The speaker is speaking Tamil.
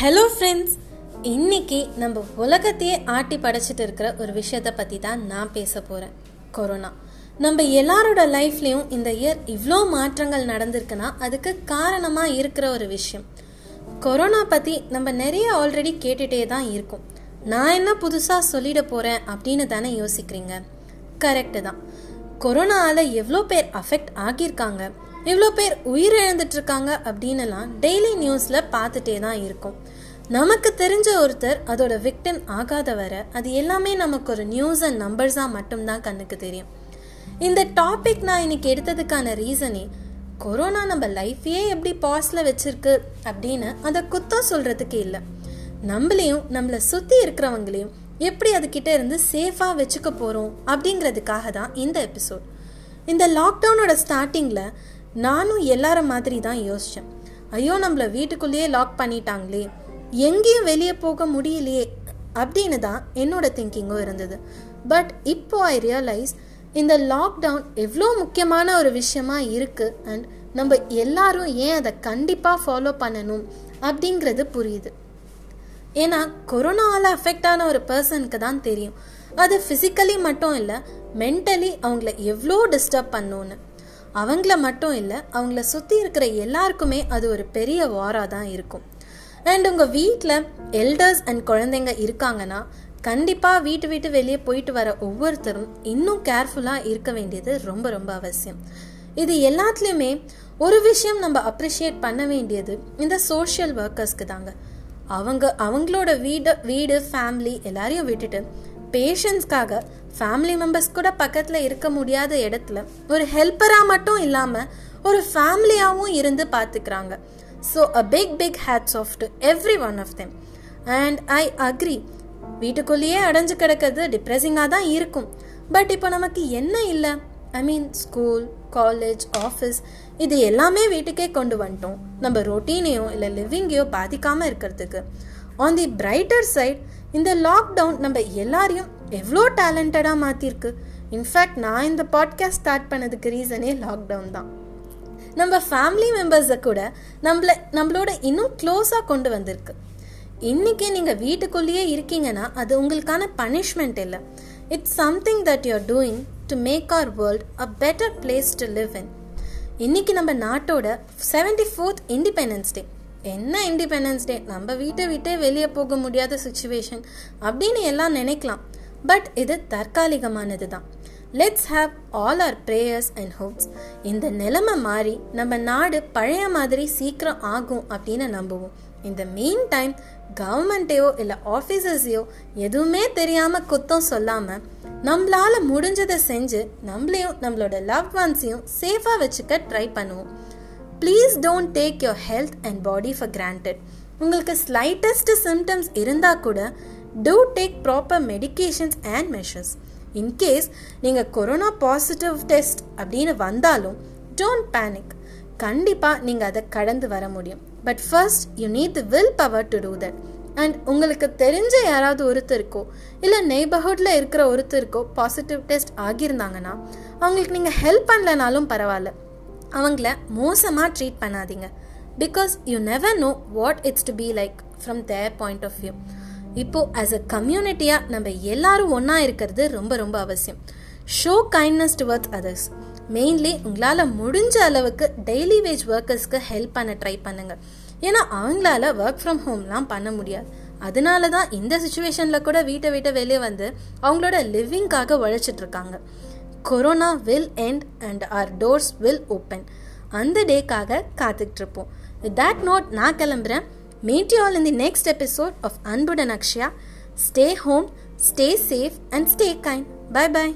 ஹலோ ஃப்ரெண்ட்ஸ் இன்னைக்கு நம்ம உலகத்தையே ஆட்டி படைச்சிட்டு இருக்கிற ஒரு விஷயத்தை பற்றி தான் நான் பேச போகிறேன் கொரோனா நம்ம எல்லாரோட லைஃப்லேயும் இந்த இயர் இவ்வளோ மாற்றங்கள் நடந்திருக்குன்னா அதுக்கு காரணமாக இருக்கிற ஒரு விஷயம். கொரோனா பற்றி நம்ம நிறைய ஆல்ரெடி கேட்டுகிட்டே தான் இருக்கோம். நான் என்ன புதுசாக சொல்லிட போகிறேன் அப்படின்னு தானே யோசிக்கிறீங்க? கரெக்டு தான். கொரோனாவில் எவ்வளோ பேர் அஃபெக்ட் ஆகியிருக்காங்க. இவ்வளோ பேர் உயிரிழந்துட்டு இருக்காங்க அப்படின்னுலாம் டெய்லி நியூஸில் பார்த்துட்டே தான் இருக்கும். நமக்கு தெரிஞ்ச ஒருத்தர் அதோட விக்டிம் ஆகாத வர அது எல்லாமே நமக்கு ஒரு நியூஸ் அண்ட் நம்பர்ஸாக மட்டும்தான் கண்ணுக்கு தெரியும். இந்த டாபிக் நான் இன்னைக்கு எடுத்ததுக்கான ரீசனே கொரோனா நம்ம லைஃபையே எப்படி பாஸில் வச்சிருக்கு அப்படின்னு அதை குத்தம் சொல்கிறதுக்கு இல்லை. நம்மளையும் நம்மளை சுற்றி இருக்கிறவங்களையும் எப்படி அதுக்கிட்ட இருந்து சேஃபாக வச்சுக்க போகிறோம் அப்படிங்கிறதுக்காக தான் இந்த எபிசோட் இந்த லாக்டவுனோட ஸ்டார்டிங்கில் நானும் எல்லார மாதிரி தான் யோசித்தேன் ஐயோ நம்மளை வீட்டுக்குள்ளேயே லாக் பண்ணிட்டாங்களே. எங்கேயும் வெளியே போக முடியலையே அப்படின்னு தான் என்னோட திங்கிங்கும் இருந்தது. பட் இப்போ ஐ ரியலைஸ் இந்த லாக்டவுன் எவ்வளோ முக்கியமான ஒரு விஷயமா இருக்குது அண்ட் நம்ம எல்லாரும் ஏன் அதை கண்டிப்பாக ஃபாலோ பண்ணணும் அப்படிங்கிறது புரியுது. ஏன்னா கொரோனாவால் அஃபெக்ட் ஆன ஒரு பர்சனுக்கு தான் தெரியும். அது ஃபிசிக்கலி மட்டும் இல்லை மென்டலி அவங்கள எவ்வளோ டிஸ்டர்ப் பண்ணுன்னு அவங்கள மட்டும் இல்லை அவங்கள சுற்றி இருக்கிற எல்லாருக்குமே அது ஒரு பெரிய வாராக தான் இருக்கும். அண்ட் உங்கள் வீட்டில் எல்டர்ஸ் அண்ட் குழந்தைங்க இருக்காங்கன்னா கண்டிப்பாக வீட்டு வீட்டு வெளியே போயிட்டு வர ஒவ்வொருத்தரும் இன்னும் கேர்ஃபுல்லாக இருக்க வேண்டியது ரொம்ப ரொம்ப அவசியம். இது எல்லாத்துலேயுமே ஒரு விஷயம் நம்ம அப்ரிஷியேட் பண்ண வேண்டியது இந்த சோஷியல் ஒர்க்கர்ஸ்க்கு தாங்க. அவங்க அவங்களோட வீடு வீடு ஃபேமிலி எல்லாரையும் விட்டுட்டு பேஷண்ட்ஸ்க்காக ஃபேமிலி மெம்பர்ஸ் கூட பக்கத்தில் இருக்க முடியாத இடத்துல ஒரு ஹெல்ப்பராக மட்டும் இல்லாமல் ஒரு ஃபேமிலியாகவும் இருந்து பார்த்துக்கிறாங்க so a big big hats off to every one of them and I agree வீட்டுக்குள்ளேயே அடைஞ்சு கிடக்கிறது டிப்ரெஸிங்காக தான் இருக்கும். பட் இப்போ நமக்கு என்ன இல்லை? I mean school college office இது எல்லாமே வீட்டுக்கே கொண்டு வந்துட்டோம். நம்ம ரொட்டீனையோ இல்லை லிவிங்கையோ பாதிக்காமல் இருக்கிறதுக்கு. ஆன் தி பிரைட்டர் சைட் இந்த லாக்டவுன் நம்ம எல்லாரையும் எவ்வளோ டேலண்டடாக மாற்றிருக்கு இன்ஃபேக்ட் நான் இந்த பாட்காஸ்ட் ஸ்டார்ட் பண்ணதுக்கு ரீசனே லாக்டவுன் தான். நம்ம ஃபேமிலி மெம்பர்ஸை கூட நம்மள நம்மளோட இன்னும் க்ளோஸாக கொண்டு வந்திருக்கு. இன்றைக்கி நீங்கள் வீட்டுக்குள்ளேயே இருக்கீங்கன்னா அது உங்களுக்கான பனிஷ்மெண்ட் இல்லை. It's something that you're doing to make our world a better place to live in இன்னைக்கு நம்ம நாட்டோட செவன்டி ஃபோர்த் இண்டிபெண்டன்ஸ் டே என்ன இண்டிபெண்டன்ஸ் டே நம்ம வீட்டை விட்டே வெளியே போக முடியாத சுச்சுவேஷன் அப்படின்னு எல்லாம் நினைக்கலாம். பட் இது தற்காலிகமானது தான் let's have all our prayers and hopes இந்த நிலைமை மாறி நம்ம நாடு பழைய மாதிரி சீக்கிரம் ஆகும் அப்படின்னு நம்புவோம். இந்த மெயின் டைம் கவர்மெண்ட்டையோ இல்லை ஆஃபீஸர்ஸையோ எதுவுமே தெரியாமல் குத்தம் சொல்லாமல் நம்மளால் முடிஞ்சதை செஞ்சு நம்மளையும் நம்மளோட லவ் ஒன்ஸையும் சேஃபாக வச்சுக்க ட்ரை பண்ணுவோம். Please don't take your health and body for granted உங்களுக்கு ஸ்லைட்டஸ்ட் சிம்டம்ஸ் இருந்தால் கூட do take proper medications and measures in case நீங்கள் கொரோனா பாசிட்டிவ் டெஸ்ட் அப்படின்னு வந்தாலும் டோன்ட் பேனிக் கண்டிப்பாக நீங்கள் அதை கடந்து வர முடியும். But first you need the will power to do that and உங்களுக்கு தெரிஞ்ச யாராவது ஒருத்தருக்கோ இல்லை நெய்பர்ஹுட்டில் இருக்கிற ஒருத்தருக்கோ பாசிட்டிவ் டெஸ்ட் ஆகியிருந்தாங்கன்னா அவங்களுக்கு நீங்கள் ஹெல்ப் பண்ணலனாலும் பரவாயில்ல. அவங்கள மோசமாக ட்ரீட் பண்ணாதீங்க. Because you never know what it's to be like from their point of view இப்போது ஆஸ் அ கம்யூனிட்டியாக நம்ம எல்லாரும் ஒன்றா இருக்கிறது ரொம்ப ரொம்ப அவசியம். Show kindness towards others mainly உங்களால் முடிஞ்ச அளவுக்கு டெய்லி வேஜ் ஒர்க்கர்ஸ்க்கு ஹெல்ப் பண்ண ட்ரை பண்ணுங்கள் ஏன்னா அவங்களால ஒர்க் ஃப்ரம் ஹோம்லாம் பண்ண முடியாது. அதனால தான் இந்த சுச்சுவேஷனில் கூட வீட்டை விட்டு வெளியே வந்து அவங்களோட லிவிங்காக உழைச்சிட்ருக்காங்க இருக்காங்க. Corona will end and our doors will open அந்த டேக்காக காத்துக்கிட்டு இருப்போம் வித் தட் நோட் நான் கிளம்புறேன். Meet you all in the next episode of அன்புடன் Akshaya. Stay home stay safe and stay kind bye bye